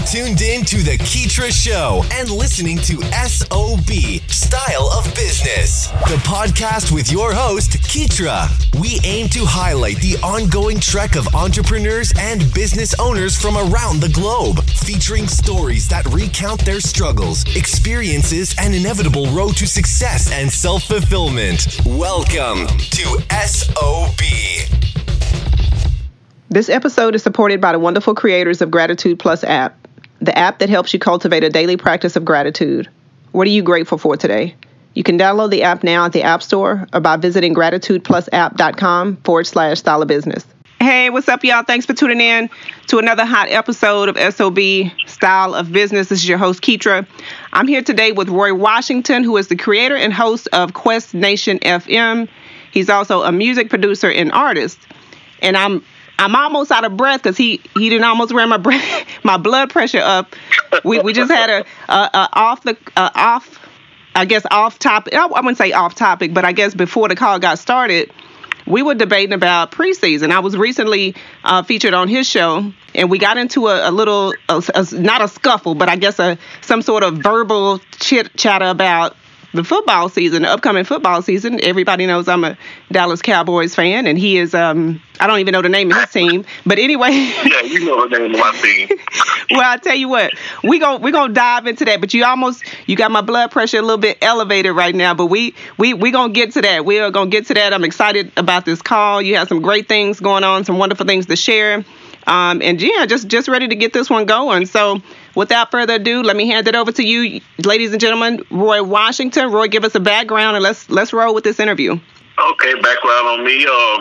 You're tuned in to The Keetra Show and listening to SOB, Style of Business, the podcast with your host, Keetra. We aim to highlight the ongoing trek of entrepreneurs and business owners from around the globe, featuring stories that recount their struggles, experiences, and inevitable road to success and self fulfillment. Welcome to SOB. This episode is supported by the wonderful creators of Gratitude Plus app, the app that helps you cultivate a daily practice of gratitude. What are you grateful for today? You can download the app now at the App Store or by visiting gratitudeplusapp.com forward slash style of business. Hey, what's up, y'all? Thanks for tuning in to another hot episode of SOB Style of Business. This is your host, Keetra. I'm here today with Roy Washington, who is the creator and host of Quest Nation FM. He's also a music producer and artist. And I'm I'm almost out of breath because he he didn't almost ran my breath, my blood pressure up. We we just had a, a, a off the a off I guess off topic. I wouldn't say off topic, but I guess before the call got started, we were debating about preseason. I was recently uh, featured on his show, and we got into a, a little, a, a, not a scuffle, but I guess a some sort of verbal chit chatter about the football season, the upcoming football season. Everybody knows I'm a Dallas Cowboys fan, and he is. Um, I don't even know the name of his team, but anyway. yeah, you know the name of my team. well, I tell you what, we go we gonna dive into that. But you almost you got my blood pressure a little bit elevated right now. But we we we gonna get to that. We are gonna get to that. I'm excited about this call. You have some great things going on, some wonderful things to share. Um, and yeah, just just ready to get this one going. So without further ado, let me hand it over to you, ladies and gentlemen. Roy Washington. Roy, give us a background and let's let's roll with this interview. Okay, background on me. Uh,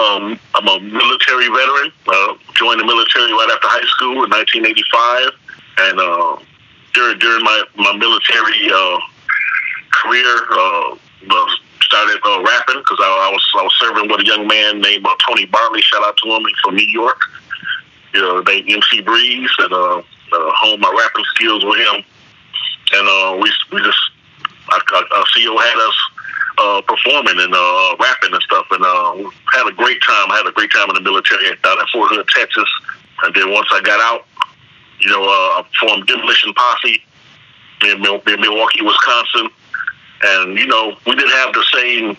um, I'm a military veteran. Uh, joined the military right after high school in 1985, and uh, during during my my military uh, career, uh, started uh, rapping because I, I, was I was serving with a young man named uh, Tony Barley. Shout out to him. He's from New York. You know, they MC Breeze, and uh, uh, hone my rapping skills with him. And uh, we we just our, our CEO had us uh, performing and uh, rapping and stuff, and uh, had a great time. I had a great time in the military down in Fort Hood, Texas. And then once I got out, you know, uh, I formed Demolition Posse in, in Milwaukee, Wisconsin. And you know, we didn't have the same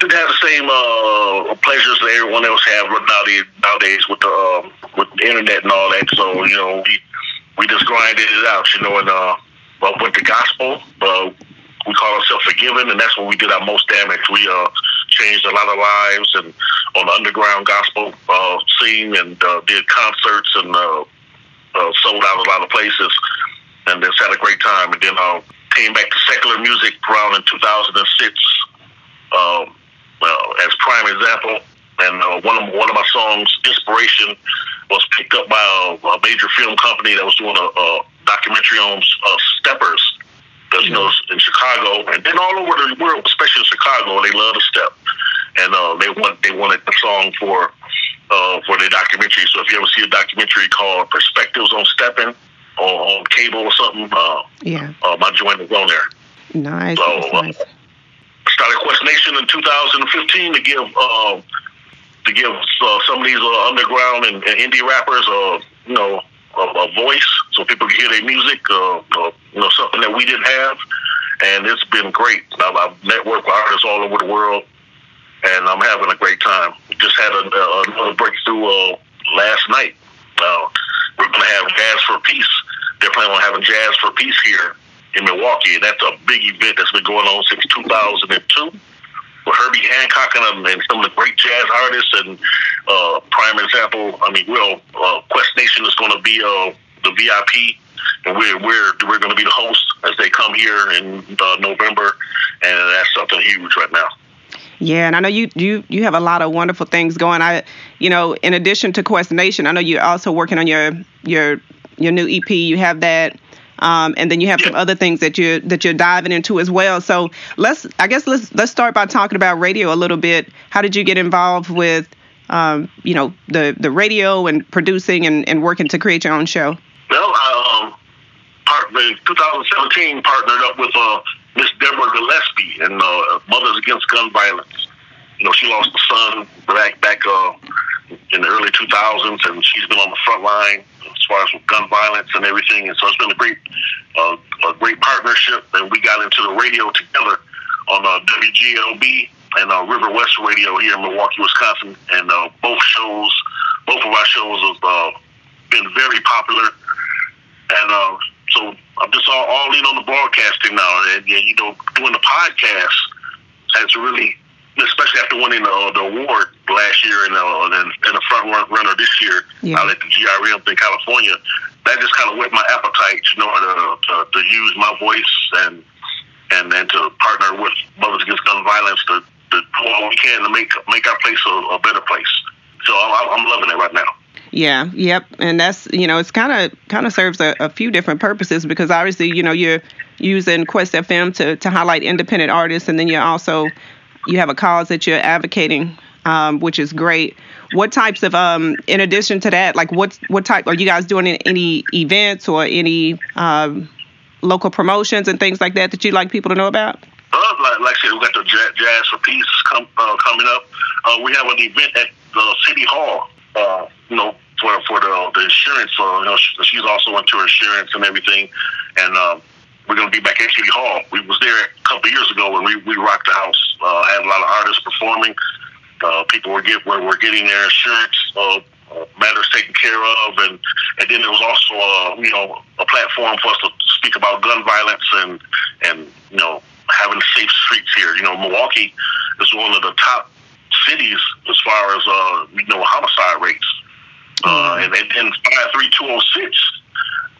didn't have the same uh, pleasures that everyone else have nowadays, nowadays with the uh, with the internet and all that. So you know, we we just grinded it out, you know, and uh, well, with the gospel, uh, we call ourselves forgiven, and that's when we did our most damage. We uh changed a lot of lives and on the underground gospel uh, scene, and uh, did concerts and uh, uh, sold out a lot of places, and just had a great time. And then uh, came back to secular music around in 2006. Um, well, as prime example, and uh, one of one of my songs, "Inspiration," was picked up by a, a major film company that was doing a, a documentary on uh, steppers. Because you know, in Chicago, and then all over the world, especially in Chicago, they love the step, and uh, they want they wanted the song for uh, for the documentary. So if you ever see a documentary called "Perspectives on Stepping" or on cable or something, uh, yeah, uh, my joint is on there. Nice. So, nice. Uh, started Quest Nation in 2015 to give uh, to give uh, some of these uh, underground and, and, indie rappers, uh, you know, a, a, voice so people can hear their music, uh, uh, you know, something that we didn't have, and it's been great. I've, I've networked with artists all over the world, and I'm having a great time. Just had a, a, another breakthrough uh, last night. we're going to have Jazz for Peace. They're planning on having Jazz for Peace here in Milwaukee. And that's a big event that's been going on since 2002 with Herbie Hancock and, and some of the great jazz artists. And uh, prime example, I mean, well, uh, Quest Nation is going to be uh, the VIP, and we're we're we're going to be the host as they come here in uh, November, and that's something huge right now. Yeah, and I know you you you have a lot of wonderful things going. I, you know, in addition to Quest Nation, I know you're also working on your your your new EP. You have that um, and then you have some other things that you're that you're diving into as well. So let's I guess let's let's start by talking about radio a little bit. How did you get involved with um, you know the the radio and producing and, and working to create your own show? Well, I um, part, in 2017 partnered up with uh, Miss Deborah Gillespie and uh, Mothers Against Gun Violence. You know, she lost a son back back uh, in the early 2000s, and she's been on the front line as far as with gun violence and everything. And so it's been a great, uh, a great partnership. And we got into the radio together on uh, WGLB and uh, River West Radio here in Milwaukee, Wisconsin. And uh, both shows, both of our shows have uh, been very popular. And uh, so I'm just all, all in on the broadcasting now. And, and you know, doing the podcast has really especially after winning the, the award last year and uh, then and the front runner this year yeah. out at the GRM in California, that just kind of whet my appetite, you know, to, to, to use my voice and and and to partner with Mothers Against Gun Violence to, to do all we can to make make our place a, a better place. So I'm, I'm loving it right now. Yeah, yep, and that's you know it's kind of kind of serves a, a, few different purposes because obviously you know you're using Quest FM to to highlight independent artists, and then you're also you have a cause that you're advocating, um, which is great. What types of, um, in addition to that, like what what type are you guys doing in any events or any um, local promotions and things like that that you'd like people to know about? Uh, like, like I said, we got the Jazz for Peace com- uh, coming up. Uh, we have an event at the City Hall. Uh, you know, for for the the insurance. Uh, you know, she's also into insurance and everything, and um, we're going to be back at City Hall. We was there a couple of years ago when we, we rocked the house. Uh, had a lot of artists performing. Uh, people were get were, were getting their insurance uh, uh, matters taken care of, and and then there was also uh, you know a platform for us to speak about gun violence and and you know having safe streets here. You know, Milwaukee is one of the top cities as far as uh, you know homicide rates. Uh, and, and then five three two oh six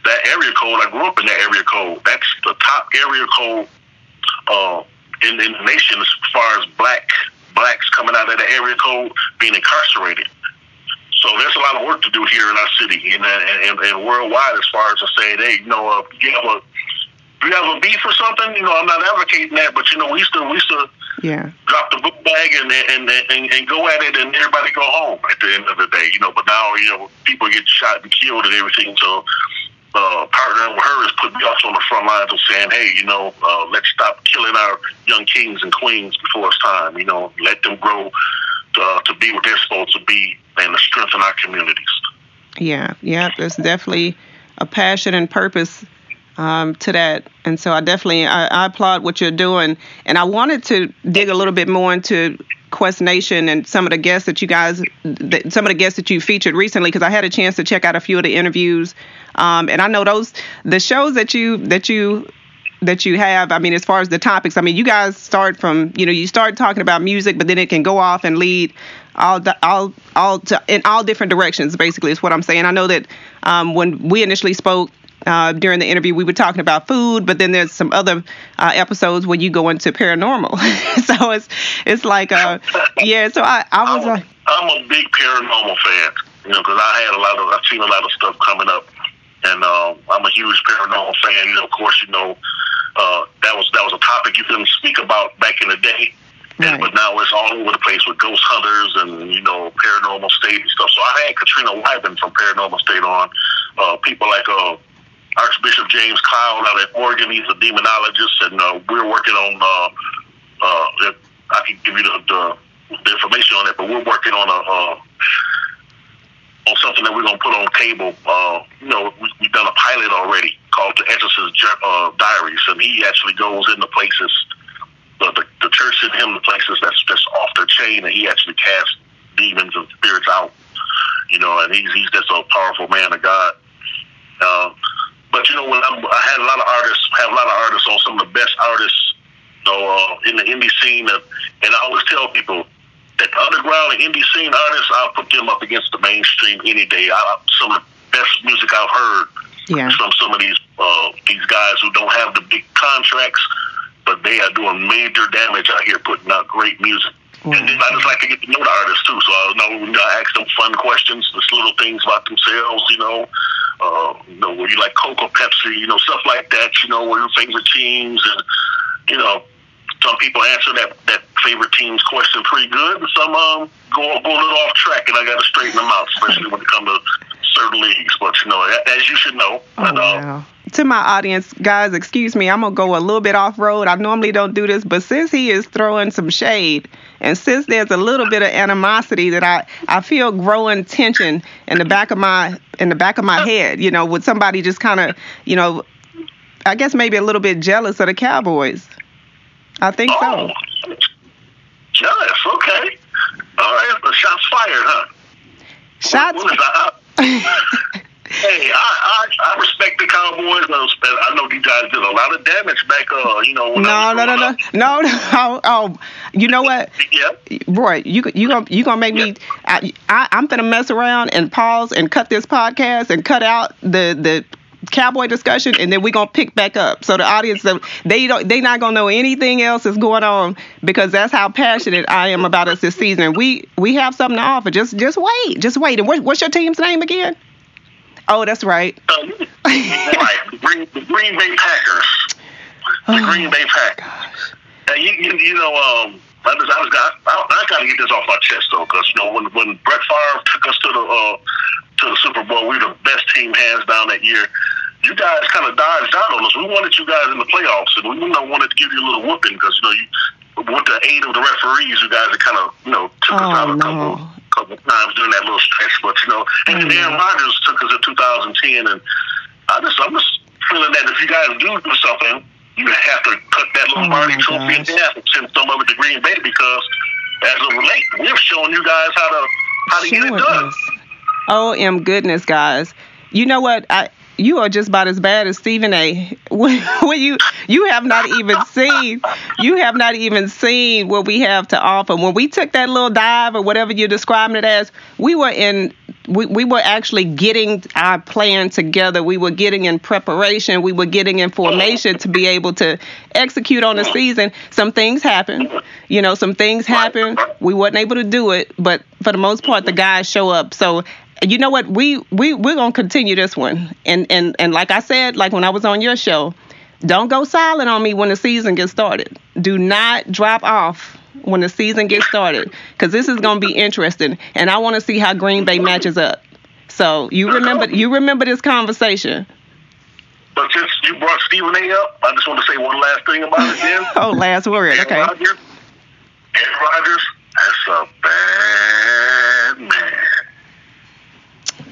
that area code, I grew up in that area code. That's the top area code uh, in, in the nation as far as black blacks coming out of that area code being incarcerated. So there's a lot of work to do here in our city and and, and worldwide as far as to say, hey, you know, uh, you have a you have a beef or something. You know, I'm not advocating that, but you know, we used to we used to yeah. drop the book bag and, and and and go at it, and everybody go home at the end of the day. You know, but now you know people get shot and killed and everything. So uh, partnering with her is putting us on the front lines of saying, hey, you know, uh, let's stop killing our young kings and queens before it's time. You know, let them grow to, uh, to be what they're supposed to be and to strengthen our communities. Yeah, yeah, there's definitely a passion and purpose um, to that, and so I definitely I, I applaud what you're doing. And I wanted to dig a little bit more into Quest Nation and some of the guests that you guys, that some of the guests that you featured recently, because I had a chance to check out a few of the interviews, um, and I know those the shows that you that you that you have. I mean, as far as the topics, I mean, you guys start from you know you start talking about music, but then it can go off and lead all all all to, in all different directions. Basically, is what I'm saying. I know that um, when we initially spoke, uh, during the interview, we were talking about food, but then there's some other uh, episodes where you go into paranormal. so it's it's like, uh, yeah. So I, I was like, I'm a big paranormal fan, you know, because I had a lot of, I've seen a lot of stuff coming up, I'm huge paranormal fan. You know, of course, you know, uh, that was that was a topic you couldn't speak about back in the day. Right. And, but now it's all over the place with ghost hunters and you know paranormal state and stuff. So I had Katrina Weidman from Paranormal State on. Uh, people like uh, Archbishop James Cloud out at Oregon. He's a demonologist, and uh, we're working on. Uh, uh, I can give you the, the, the information on it, but we're working on a. Uh, on something that we're gonna put on table. Uh, you know, we, we've done a pilot already called The Exorcist uh, Diaries, and he actually goes into places. The, the, the church sent him to places that's just off their chain, and he actually casts demons and spirits out. You know, and he's he's just a powerful man of God. Uh, but you know, when I'm, I had a lot of artists, have a lot of artists on some of the best artists, you know, uh, in the indie scene, uh, and I always tell people that underground and indie scene artists, I'll put them up against the mainstream any day. I, some of the best music I've heard yeah. from some of these uh, these guys who don't have the big contracts, but they are doing major damage out here, putting out great music. Mm-hmm. And then I just like to get to know the artists too, so I know you know, I ask them fun questions, just little things about themselves, you know uh, you know, where you like Coke or Pepsi, you know, stuff like that, you know, where your favorite teams and, you know, some people answer that, that favorite team's question pretty good, and some um, go, go a little off track, and I got to straighten them out, especially when it comes to certain leagues. But, you know, as you should know. Oh, but, uh, wow. to my audience, guys, excuse me, I'm gonna go a little bit off road. I normally don't do this, but since he is throwing some shade, and since there's a little bit of animosity that I I feel growing tension in the back of my in the back of my head, you know, with somebody just kind of, you know, I guess maybe a little bit jealous of the Cowboys. I think oh, so. Jealous, okay. All right, the shots fired, huh? Shots. What, what is that? Hey, I, I I respect the Cowboys. I know these guys did a lot of damage back. Uh, you know. When no, no, no, no, no, no. Oh, you know what? yeah. Roy, you you gonna you gonna make me? I, I I'm gonna mess around and pause and cut this podcast and cut out the the cowboy discussion and then we're gonna pick back up. So the audience they don't they not gonna know anything else is going on because that's how passionate i am about us this season. We we have something to offer. Just just wait just wait. And what, what's your team's name again? Oh, that's right. Um, right, Green, the Green Bay Packers. The oh, Green Bay Packers. And you, you, you know, um, I just, I was got, I, I got to get this off my chest though, because you know, when when Brett Favre took us to the uh, to the Super Bowl, we were the best team hands down that year. You guys kind of dodged out on us. We wanted you guys in the playoffs, and we wanted to give you a little whooping because you know you with the aid of the referees, you guys kind of you know took oh, us out a no. couple couple times during that little stretch. But you know, and Mm. Aaron Rodgers took us in 2010, and I just I'm just feeling that if you guys do do something, you have to cut that little Oh, trophy in half and send some of it to Green Bay because as of late, we're showing you guys how to how to get it done. Oh, m goodness, guys. You know what? I you are just about as bad as Stephen A. When you you have not even seen you have not even seen what we have to offer. When we took that little dive or whatever you're describing it as, we were in we, we were actually getting our plan together. We were getting in preparation. We were getting in formation to be able to execute on the season. Some things happened. You know, some things happened. We wasn't able to do it, but for the most part, the guys show up. So you know what? We we we're gonna continue this one. And and and like I said, like when I was on your show, don't go silent on me when the season gets started. Do not drop off when the season gets started because this is gonna be interesting, and I want to see how Green Bay matches up. So you remember you remember this conversation. But since you brought Stephen A. up, I just want to say one last thing about it again. Oh, last word. Aaron Okay. Rodgers, Aaron Rodgers, that's a bad man.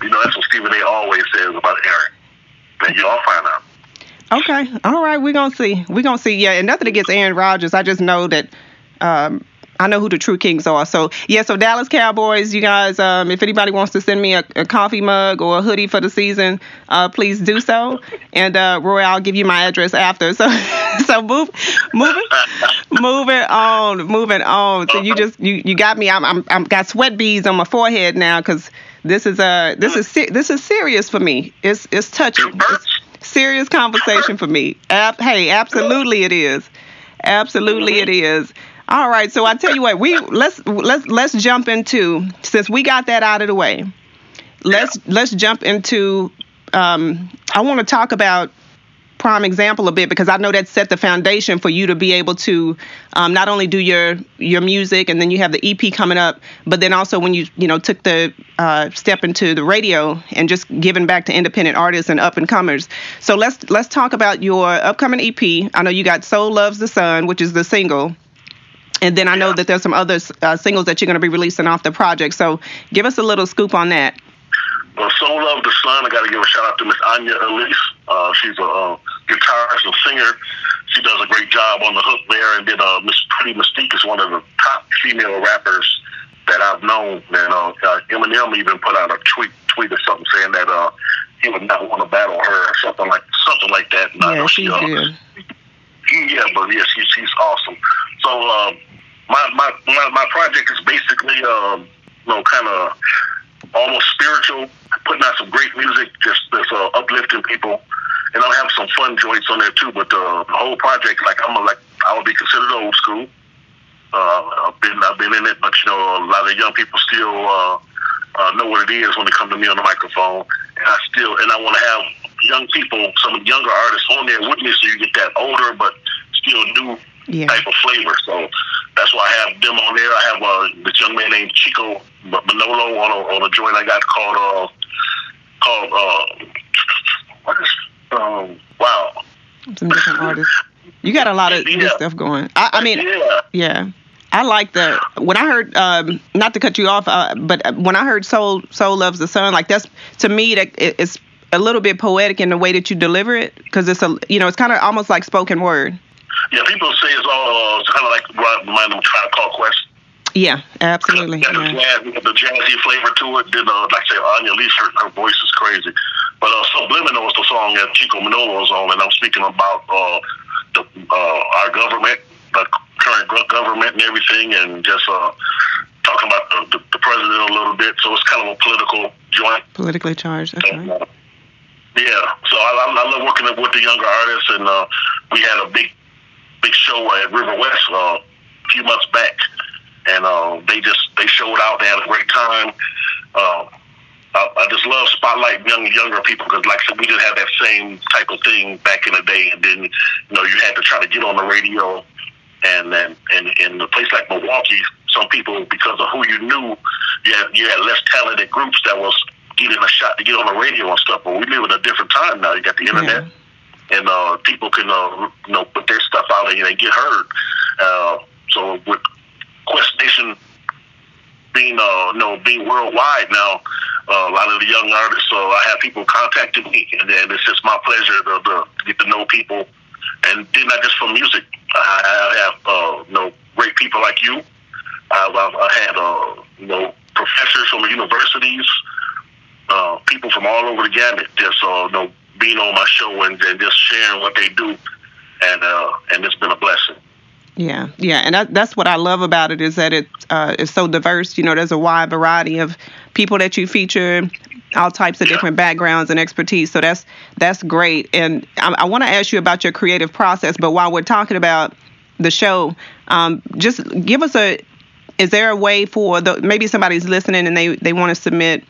You know, that's what Stephen A. always says about Aaron. And y'all find out. Okay. All right. We're gonna see. We're gonna see. Yeah, and nothing against Aaron Rodgers. I just know that um I know who the true kings are. So yeah, so Dallas Cowboys, you guys, um, if anybody wants to send me a, a coffee mug or a hoodie for the season, uh, please do so. And uh, Roy, I'll give you my address after. So so move moving moving on, moving on. So you just you, you got me. I'm I'm I'm got sweat beads on my forehead now because this is uh this is se- this is serious for me. It's it's touching. It's serious conversation for me. Ab- hey, absolutely it is. Absolutely it is. All right, so I tell you what, we let's let's let's jump into since we got that out of the way. Let's let's jump into um I want to talk about prime example a bit because I know that set the foundation for you to be able to um, not only do your your music and then you have the EP coming up, but then also when you you know took the uh, step into the radio and just giving back to independent artists and up and comers. So let's let's talk about your upcoming EP. I know you got "Soul Loves the Sun," which is the single. And then I know that there's some other uh, singles that you're going to be releasing off the project. So give us a little scoop on that. Well, Soul of the Sun, I got to give a shout out to Miss Anya Elise. Uh, she's a uh, guitarist and singer. She does a great job on the hook there. And then uh, Miss Pretty Mystique is one of the top female rappers that I've known. And uh, uh, Eminem even put out a tweet, tweet or something saying that uh, he would not want to battle her or something like something like that. And I Yeah, know she's uh, good. yeah, but yeah, she, she's awesome. So um, my, my my my project is basically um, you know kind of almost spiritual, putting out some great music, just that's uh, uplifting people, and I'll have some fun joints on there too. But uh, the whole project, like I'm a, like I would be considered old school. Uh, I've been I've been in it, but you know a lot of young people still uh, uh, know what it is when they come to me on the microphone, and I still and I want to have young people, some younger artists on there with me, so you get that older but still new Yeah. type of flavor. So that's why I have them on there. I have uh, this young man named Chico Manolo on a, on a joint I got called uh, called uh, what is um, wow. some different artists. You got a lot of Yeah. good stuff going. I, I mean, yeah. yeah. I like the when I heard um, not to cut you off, uh, but when I heard "Soul Soul Loves the Sun," like that's to me that it, it's a little bit poetic in the way that you deliver it because it's a you know it's kind of almost like spoken word. Yeah, people say it's all uh, kind of like right- remind them Tribe Called Quest. Yeah, absolutely. Got the, Yeah. jazz, the jazzy flavor to it. Then, uh, like I say, Anya Lee, her, her voice is crazy. But uh, Subliminal is the song that Chico Manolo is on, and I'm speaking about uh, the uh, our government, the current government, and everything, and just uh, talking about the, the, the president a little bit. So it's kind of a political joint. Politically charged. Uh, Yeah, so I, I, I love working with the younger artists, and uh, we had a big, big show at River West uh, a few months back, and uh, they just they showed out. They had a great time. Uh, I, I just love spotlight young younger people because, like I said, we didn't have that same type of thing back in the day, and then you know you had to try to get on the radio, and then and in a place like Milwaukee, some people because of who you knew, you had you had less talented groups that was getting a shot to get on the radio and stuff. But we live in a different time now. You got the internet, and uh, people can uh, you know put their stuff out and they get heard. Uh, so with Quest Nation being uh, you know being worldwide now, uh, a lot of the young artists. So I have people contacting me, and then it's just my pleasure to, to get to know people, and not just from music. I, I have uh, you know great people like you. I've, I've I had uh, you know professors from universities, uh, people from all over the gamut, just uh, you know being on my show and, and just sharing what they do, and uh, and it's been a blessing. Yeah, yeah, and that, that's what I love about it is that it uh, is so diverse. You know, there's a wide variety of people that you feature, all types of Yeah. different backgrounds and expertise. So that's that's great. And I, I want to ask you about your creative process, but while we're talking about the show, um, just give us a. Is there a way for the maybe somebody's listening and they they want to submit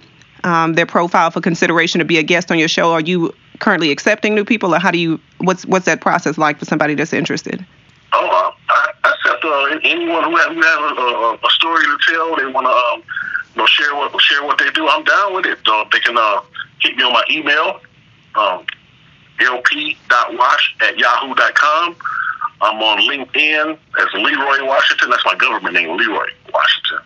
um, their profile for consideration to be a guest on your show? Are you currently accepting new people, or how do you? What's what's that process like for somebody that's interested? Oh, I I accept uh, anyone who has, who has a, a, story to tell. They want to, um, you know, share what share what they do. I'm down with it. Uh, they can uh, hit me on my email, um, lp.wash at yahoo.com. I'm on LinkedIn as Leroy Washington. That's my government name, Leroy Washington.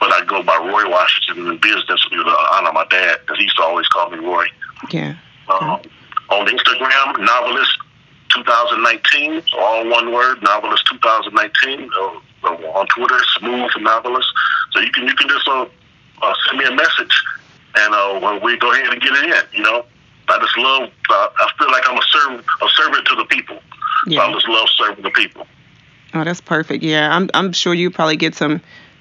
But I go by Roy Washington in business to honor my dad because he used to always call me Roy. Yeah. Um, on Instagram, novelist 2019, all one word, novelist 2019. Uh, uh, on Twitter, smooth novelist. So you can you can just uh, uh, send me a message, and uh, well, we go ahead and get it in. You know, I just love. Uh, I feel like I'm a servant, a servant to the people. So I just love serving the people. Oh, that's perfect. Yeah, I'm I'm sure you probably get some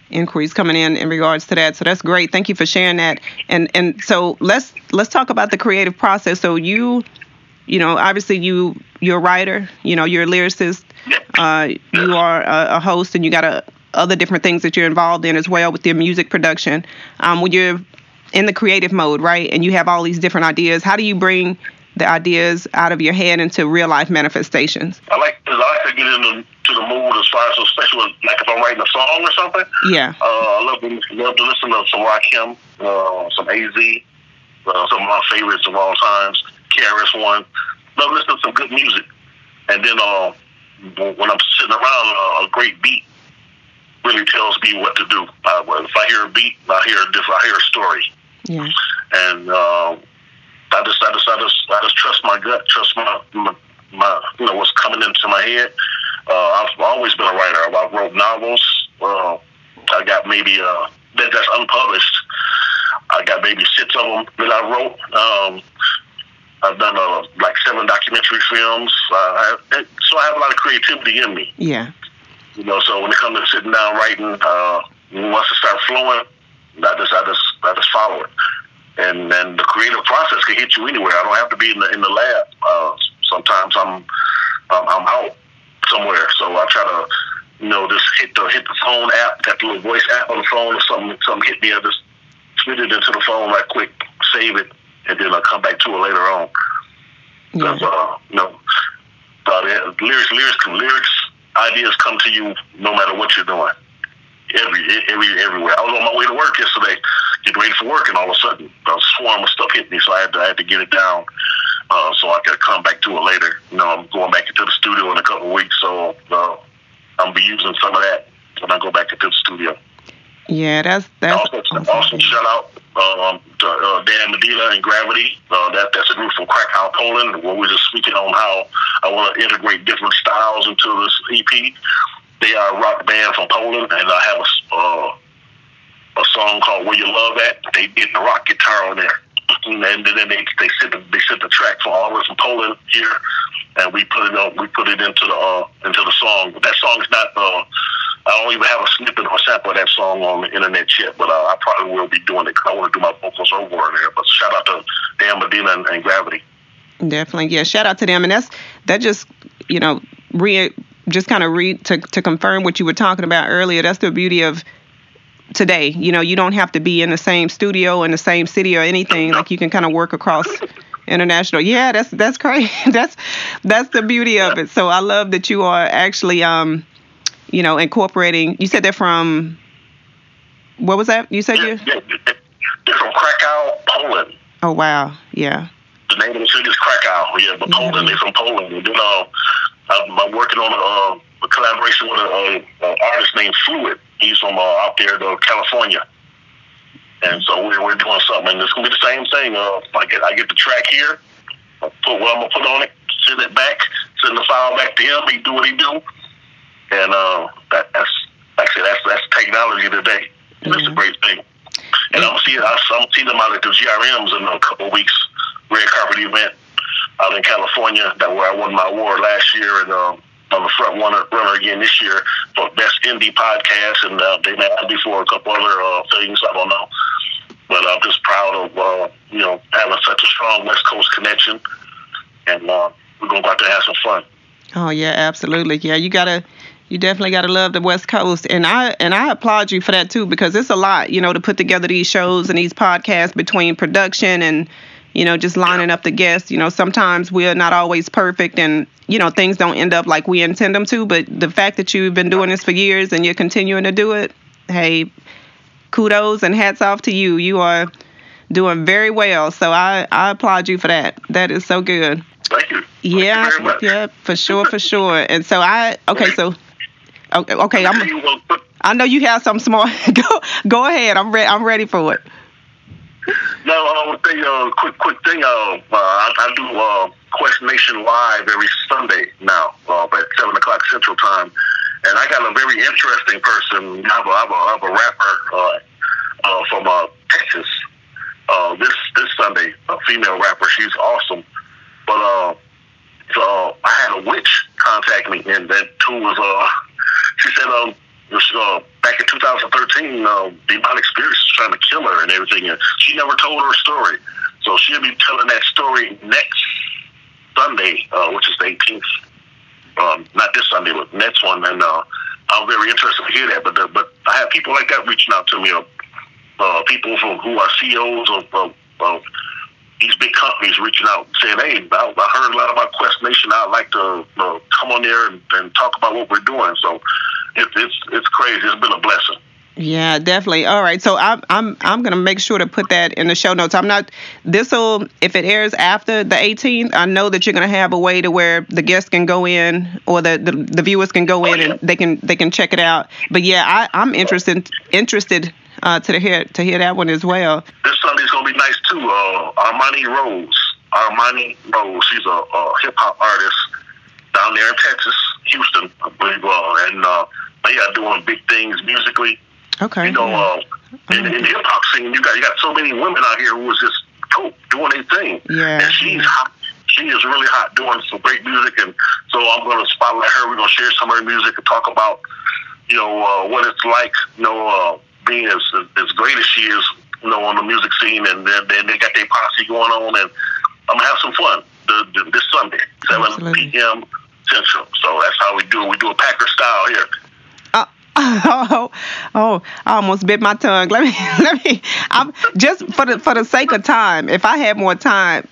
inquiries coming in in regards to that. So that's great. Thank you for sharing that. And and so let's let's talk about the creative process. So you, you know, obviously you you're a writer. You know, you're a lyricist. Uh, you are a, a host, and you got a, other different things that you're involved in as well with your music production. Um, when you're in the creative mode, right, and you have all these different ideas, how do you bring the ideas out of your head into real life manifestations? I like I like to get into to the mood as far as especially like if I'm writing a song or something. Yeah. Uh, I love to, love to listen to some Rakim, uh, some AZ, uh, some of my favorites of all times. KRS One. Love listening to some good music, and then uh, when I'm sitting around, uh, a great beat really tells me what to do. If I hear a beat, I hear a different, I hear a story, Yeah. and uh, I just, I just, I just, I just trust my gut, trust my, my, my you know, what's coming into my head. Uh, I've always been a writer. I wrote novels. Uh, I got maybe uh, that, that's unpublished. I got maybe six of them that I wrote. Um, I've done uh, like seven documentary films. Uh, I, so I have a lot of creativity in me. Yeah. You know, so when it comes to sitting down writing, uh, once it starts flowing, I just, I just, I just follow it. And then the creative process can hit you anywhere. I don't have to be in the in the lab. Uh, sometimes I'm, I'm I'm out somewhere, so I try to, you know, just hit the hit the phone app, that little voice app on the phone, or something. Something hit me, I just spit it into the phone right quick, save it, and then I'll come back to it later on. Yeah. Uh, you know, uh, lyrics, lyrics, lyrics, ideas come to you no matter what you're doing. Every, every, everywhere. I was on my way to work yesterday, getting ready for work, and all of a sudden, a swarm of stuff hit me. So I had to, I had to get it down. Uh, so I can come back to it later. You know, I'm going back into the studio in a couple of weeks, so uh, I'm be using some of that when I go back into the studio. Yeah, that's that's also, awesome. also shout out um, to uh, Dan Medina and Gravity. Uh, that that's a group from Krakow, Poland. Where we're just speaking on how I want to integrate different styles into this EP. They are a rock band from Poland, and I have a uh, a song called "Where You Love At." They did the rock guitar on there, and then they they sent the, they sent the track for all the way from Poland here, and we put it on we put it into the uh, into the song. That song's not. Uh, I don't even have a snippet or sample of that song on the internet yet, but uh, I probably will be doing it because I want to do my vocals over there. But shout out to Dan Medina and, and Gravity. Definitely, yeah. Shout out to them, and that's that just you know re just kind of read to to confirm what you were talking about earlier. That's the beauty of today. You know, you don't have to be in the same studio in the same city or anything. Like you can kind of work across international. Yeah, that's that's crazy. that's that's the beauty of it. So I love that you are actually um you know incorporating. You said they're from what was that? You said yeah, you yeah, they're from Krakow, Poland. Oh wow, yeah. The name of the city is Krakow. Yeah, but Poland. They're from Poland. And, you know, I'm, I'm working on a, a collaboration with an artist named Fluid. He's from uh, out there, to California. And so we're, we're doing something, and it's gonna be the same thing. Uh, I get I get the track here, I put what I'm gonna put on it, send it back, send the file back to him. He do what he do, and uh, that, that's like I said, that's that's technology today. Mm-hmm. That's a great thing. And I'm see I'm see them out at the GRMs in a couple of weeks, red carpet event out in California. That where I won my award last year, and um, I'm a front runner, runner again this year for best indie podcast, and uh, they may have me for a couple other uh, things. I don't know, but I'm just proud of uh, you know having such a strong West Coast connection, and uh, we're gonna go out there and have some fun. Oh yeah, absolutely. Yeah, you gotta you definitely got to love the West Coast, and I and I applaud you for that too because it's a lot, you know, to put together these shows and these podcasts between production and you know, just lining up the guests. You know, sometimes we're not always perfect and, you know, things don't end up like we intend them to. But the fact that you've been doing this for years and you're continuing to do it, hey, kudos and hats off to you. You are doing very well. So I, I applaud you for that. That is so good. Thank you. Yeah, Thank you yeah, for sure, for sure. And so I, okay, so, okay, okay I'm, I know you have some small. go, go ahead. I'm ready. I'm ready for it. No, I uh, thing, uh, quick, quick thing. Uh, uh, I, I do uh, Quest Nation live every Sunday now uh, at seven o'clock Central Time, and I got a very interesting person. I have a, I have a, I have a rapper uh, uh, from uh, Texas. Uh, this this Sunday, a female rapper. She's awesome, but uh, so I had a witch contact me, and that too was uh, she said um uh, back in 2013, uh, demonic spirits was trying to kill her and everything, and she never told her story. So she'll be telling that story next Sunday, uh, which is the 18th. Um, not this Sunday, but next one. And uh, I'm very interested to hear that. But the, but I have people like that reaching out to me, uh, uh, people from who are CEOs of, of, of these big companies reaching out and saying, "Hey, I, I heard a lot about Quest Nation. I'd like to uh, come on there and, and talk about what we're doing." So it, it's it's crazy. It's been a blessing. Yeah, definitely. All right, so I'm I'm I'm gonna make sure to put that in the show notes. I'm not. This will if it airs after the 18th. I know that you're gonna have a way to where the guests can go in or the the, the viewers can go in and they can they can check it out. But yeah, I I'm interested interested uh, to hear to hear that one as well. This Sunday's gonna be nice too. Uh, Armani Rose, Armani Rose. She's a, a hip hop artist down there in Texas, Houston, I believe. Uh, and uh, they are doing big things musically. Okay. You know, uh, in, in the hip hop scene, you got you got so many women out here who is just dope, doing their thing. Yeah. And she's hot. She is really hot, doing some great music, and so I'm going to spotlight her. We're going to share some of her music and talk about, you know, uh, what it's like, you know, uh, being as as great as she is, you know, on the music scene, and then, then they got their posse going on, and I'm gonna have some fun the, the, this Sunday, 7 Absolutely. p.m. Central. So that's how we do it. We do a Packer style here. Oh, oh, I almost bit my tongue. Let me, let me. I'm just for the for the sake of time. If I had more time,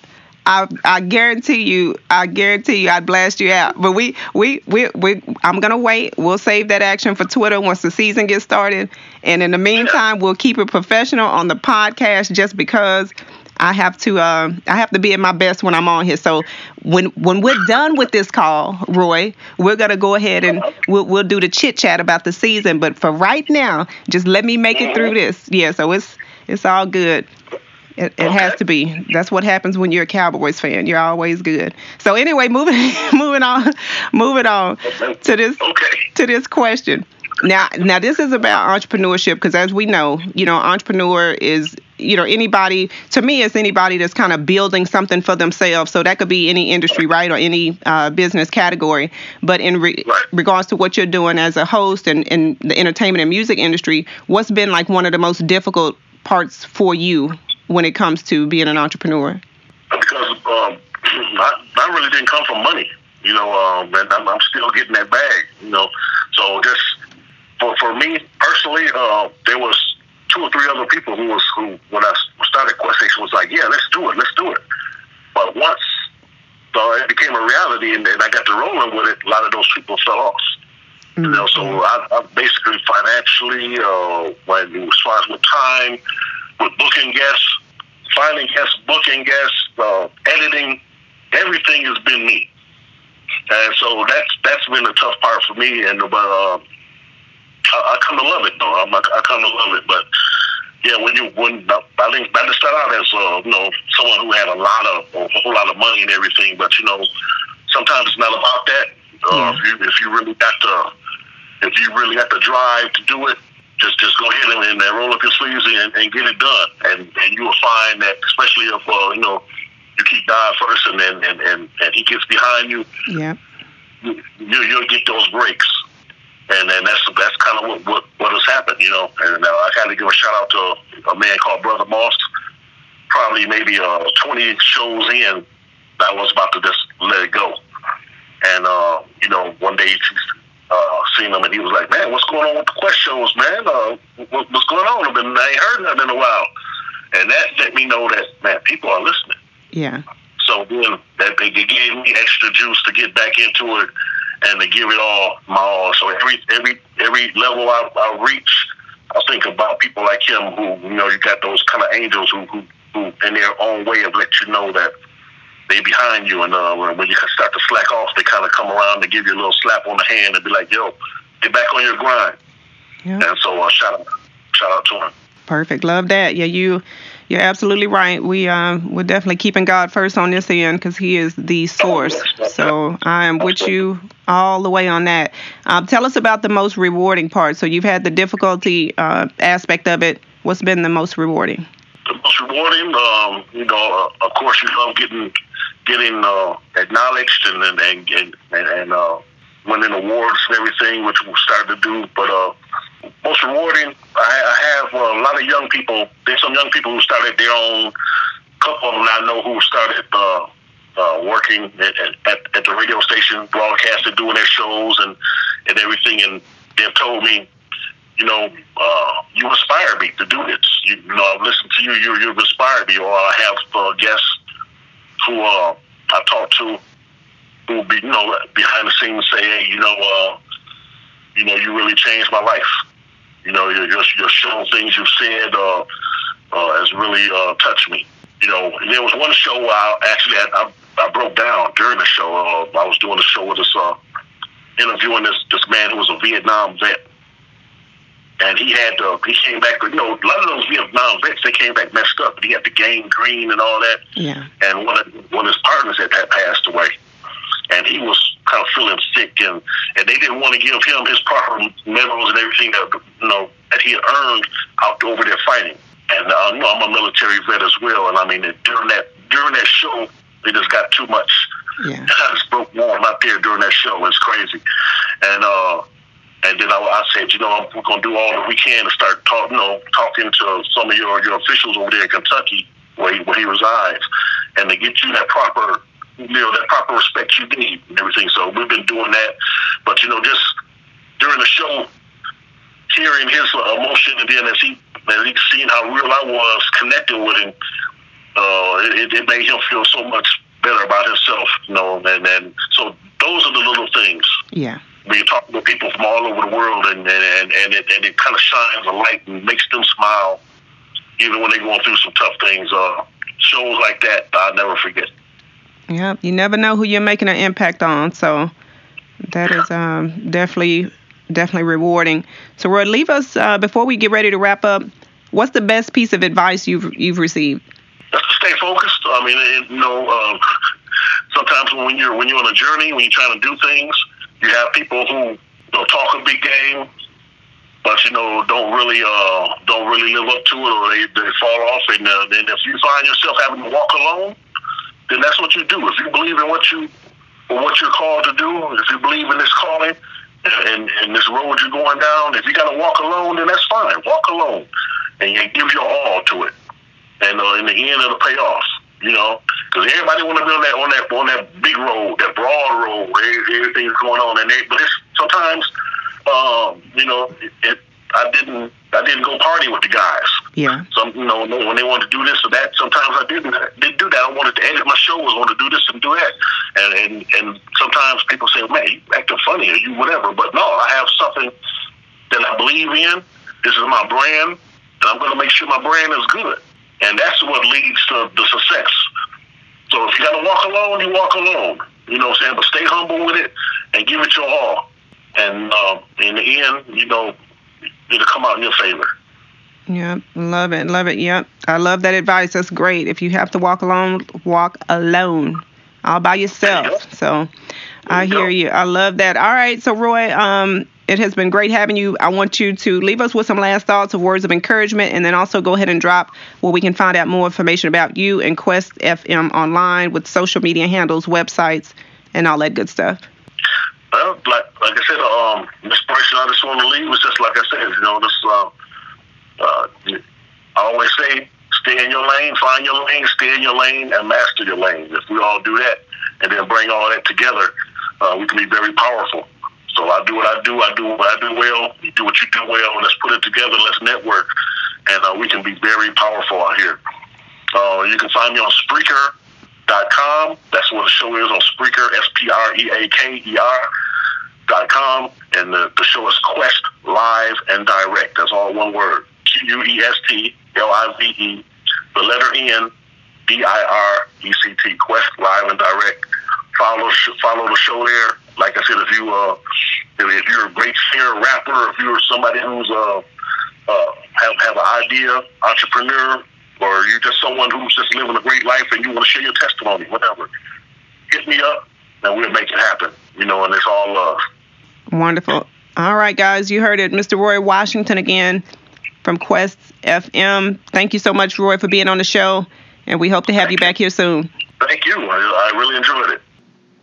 I I guarantee you, I guarantee you, I'd blast you out. But we we we we. I'm gonna wait. We'll save that action for Twitter once the season gets started. And in the meantime, we'll keep it professional on the podcast, just because I have to uh, I have to be at my best when I'm on here. So when when we're done with this call, Roy, we're gonna go ahead and we'll we'll do the chit chat about the season. But for right now, just let me make it through this. Yeah, so it's it's all good. It, it okay. has to be. That's what happens when you're a Cowboys fan. You're always good. So anyway, moving moving on, moving on to this okay. to this question. Now, now this is about entrepreneurship because, as we know, you know, entrepreneur is you know anybody. To me, it's anybody that's kind of building something for themselves. So that could be any industry, right, or any uh, business category. But in re- right. regards to what you're doing as a host and in the entertainment and music industry, what's been like one of the most difficult parts for you when it comes to being an entrepreneur? Because um, I, I really didn't come from money, you know, um, and I'm, I'm still getting that bag, you know. So just for for me personally, uh, there was two or three other people who was who when I started Quest Nation was like, yeah, let's do it, let's do it. But once uh, it became a reality and, and I got to rolling with it, a lot of those people fell off. Mm-hmm. You know, so I, I basically financially, uh, when as far as with time, with booking guests, finding guests, booking guests, uh, editing, everything has been me. And so that's that's been a tough part for me. And but uh, I, I come to love it though. I'm, I come to love it. But yeah, when you when I think I just start out as uh, you know someone who had a lot of a whole lot of money and everything, but you know sometimes it's not about that. Uh, mm. If you if you really got the if you really got the drive to do it, just just go ahead and, and roll up your sleeves and, and get it done. And and you will find that especially if uh, you know you keep God first and and, and, and, and He gets behind you. Yeah. You, you'll get those breaks and then that's that's kind of what, what what has happened, you know. And uh, I got to give a shout out to a man called Brother Moss. Probably maybe uh, 20 shows in, I was about to just let it go. And uh, you know, one day uh, seen him, and he was like, "Man, what's going on with the Quest shows, man? Uh, what, what's going on? I've been I ain't heard nothing in a while." And that let me know that man, people are listening. Yeah. So then that they gave me extra juice to get back into it and to give it all my all. So every every every level I, I reach, I think about people like him who you know you got those kind of angels who who, who in their own way have let you know that they behind you, and uh, when you start to slack off, they kind of come around to give you a little slap on the hand and be like, "Yo, get back on your grind." Yep. And so uh, shout out shout out to him. Perfect. Love that. Yeah, you you're absolutely right. We um we're definitely keeping God first on this end because He is the source. So I am with you all the way on that. Um, tell us about the most rewarding part. So you've had the difficulty uh, aspect of it. What's been the most rewarding? The most rewarding, um, you know, uh, of course, you love getting getting uh, acknowledged and and and, and, and uh, winning awards and everything, which we'll start to do. But uh, most rewarding, I, I have a lot of young people. There's some young people who started their own. Couple of them I know who started uh, uh, working at, at, at the radio station, broadcasting, doing their shows and and everything. And they've told me, you know, uh, you inspire me to do this. You, you know, I've listened to you. You you've inspired me. Or I have uh, guests who uh, I talk to who be you know behind the scenes say, hey, you know, uh, you know, you really changed my life. You know, your your, your show things you've said uh, uh, has really uh, touched me. You know, there was one show I actually had, I, I broke down during the show. Uh, I was doing a show with this uh, interviewing this this man who was a Vietnam vet. And he had, uh, he came back, you know, a lot of those Vietnam vets, they came back messed up. But he had the gangrene and all that. Yeah. And one of, one of his partners had, had passed away and he was kind of feeling sick, and and they didn't want to give him his proper medals and everything that you know that he had earned out over there fighting. And uh, you know, I'm a military vet as well, and I mean during that during that show, it just got too much. Yeah. I just broke warm out there during that show. It's crazy, and uh, and then I, I said, you know, we're gonna do all that we can to start talk, you know, talking to some of your your officials over there in Kentucky, where he, where he resides, and to get you that proper you know, that proper respect you need and everything. So we've been doing that. But, you know, just during the show, hearing his emotion and then as he, as he seen how real I was connecting with him, uh, it, it made him feel so much better about himself, you know, and, and so those are the little things. Yeah. When you talk to people from all over the world and, and, and, it, and it kind of shines a light and makes them smile even when they're going through some tough things. Uh, shows like that, I'll never forget. Yep, you never know who you're making an impact on. So that is um, definitely definitely rewarding. So Roy, leave us uh, before we get ready to wrap up. What's the best piece of advice you've you've received? Just to stay focused. I mean, you know, uh, sometimes when you're when you're on a journey, when you're trying to do things, you have people who you know, talk a big game, but you know don't really uh, don't really live up to it, or they, they fall off. And uh, then if you find yourself having to walk alone, then that's what you do. If you believe in what you what you're called to do, if you believe in this calling and, and this road you're going down, if you got to walk alone, then that's fine. Walk alone, and you give your all to it. And uh, in the end, it'll pay off. You know, because everybody want to be on that on that on that big road, that broad road, everything's going on, and they, but it's sometimes, um, you know, it, it I didn't I didn't go party with the guys. Yeah. Some you know when they wanted to do this or that, sometimes I didn't didn't do that. I wanted to edit my show. I wanted to do this and do that, and and and sometimes people say, man, you acting funny or you whatever. But no, I have something that I believe in. This is my brand, and I'm going to make sure my brand is good, and that's what leads to the success. So if you got to walk alone, you walk alone. You know what I'm saying? But stay humble with it and give it your all. And uh, in the end, you know, it'll come out in your favor. Yep, love it, love it. Yep, I love that advice. That's great. If you have to walk alone, walk alone, all by yourself. You so, I you hear go. you. I love that. All right, so Roy, um, it has been great having you. I want you to leave us with some last thoughts of words of encouragement, and then also go ahead and drop where we can find out more information about you and Quest FM online with social media handles, websites, and all that good stuff. Well, like like I said, um, inspiration I just want to leave was just like I said, you know, this. Uh, uh, I always say, stay in your lane, find your lane, stay in your lane, and master your lane. If we all do that, and then bring all that together, uh, we can be very powerful. So I do what I do. I do what I do well. You do what you do well. Let's put it together. Let's network, and uh, we can be very powerful out here. Uh, you can find me on Spreaker.com. That's what the show is on Spreaker. S P R E A K E R dot com, and the, the show is Quest Live and Direct. That's all one word. Q U E S T L I V E, the letter N, D I R E C T, Quest Live and Direct. Follow follow the show there. Like I said, if you uh, if you're a great singer, rapper, if you're somebody who's uh, uh have have an idea, entrepreneur, or you're just someone who's just living a great life and you want to share your testimony, whatever, hit me up and we'll make it happen. You know, and it's all love. Wonderful. All right, guys, you heard it. Mr. Roy Washington again from Quest FM. Thank you so much, Roy, for being on the show, and we hope to have Thank you back here soon. Thank you. I, I really enjoyed it.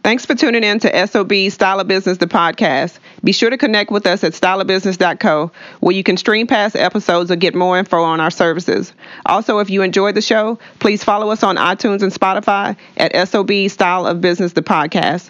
Thanks for tuning in to SOB Style of Business, the podcast. Be sure to connect with us at styleofbusiness.co, where you can stream past episodes or get more info on our services. Also, if you enjoyed the show, please follow us on iTunes and Spotify at SOB Style of Business, the podcast.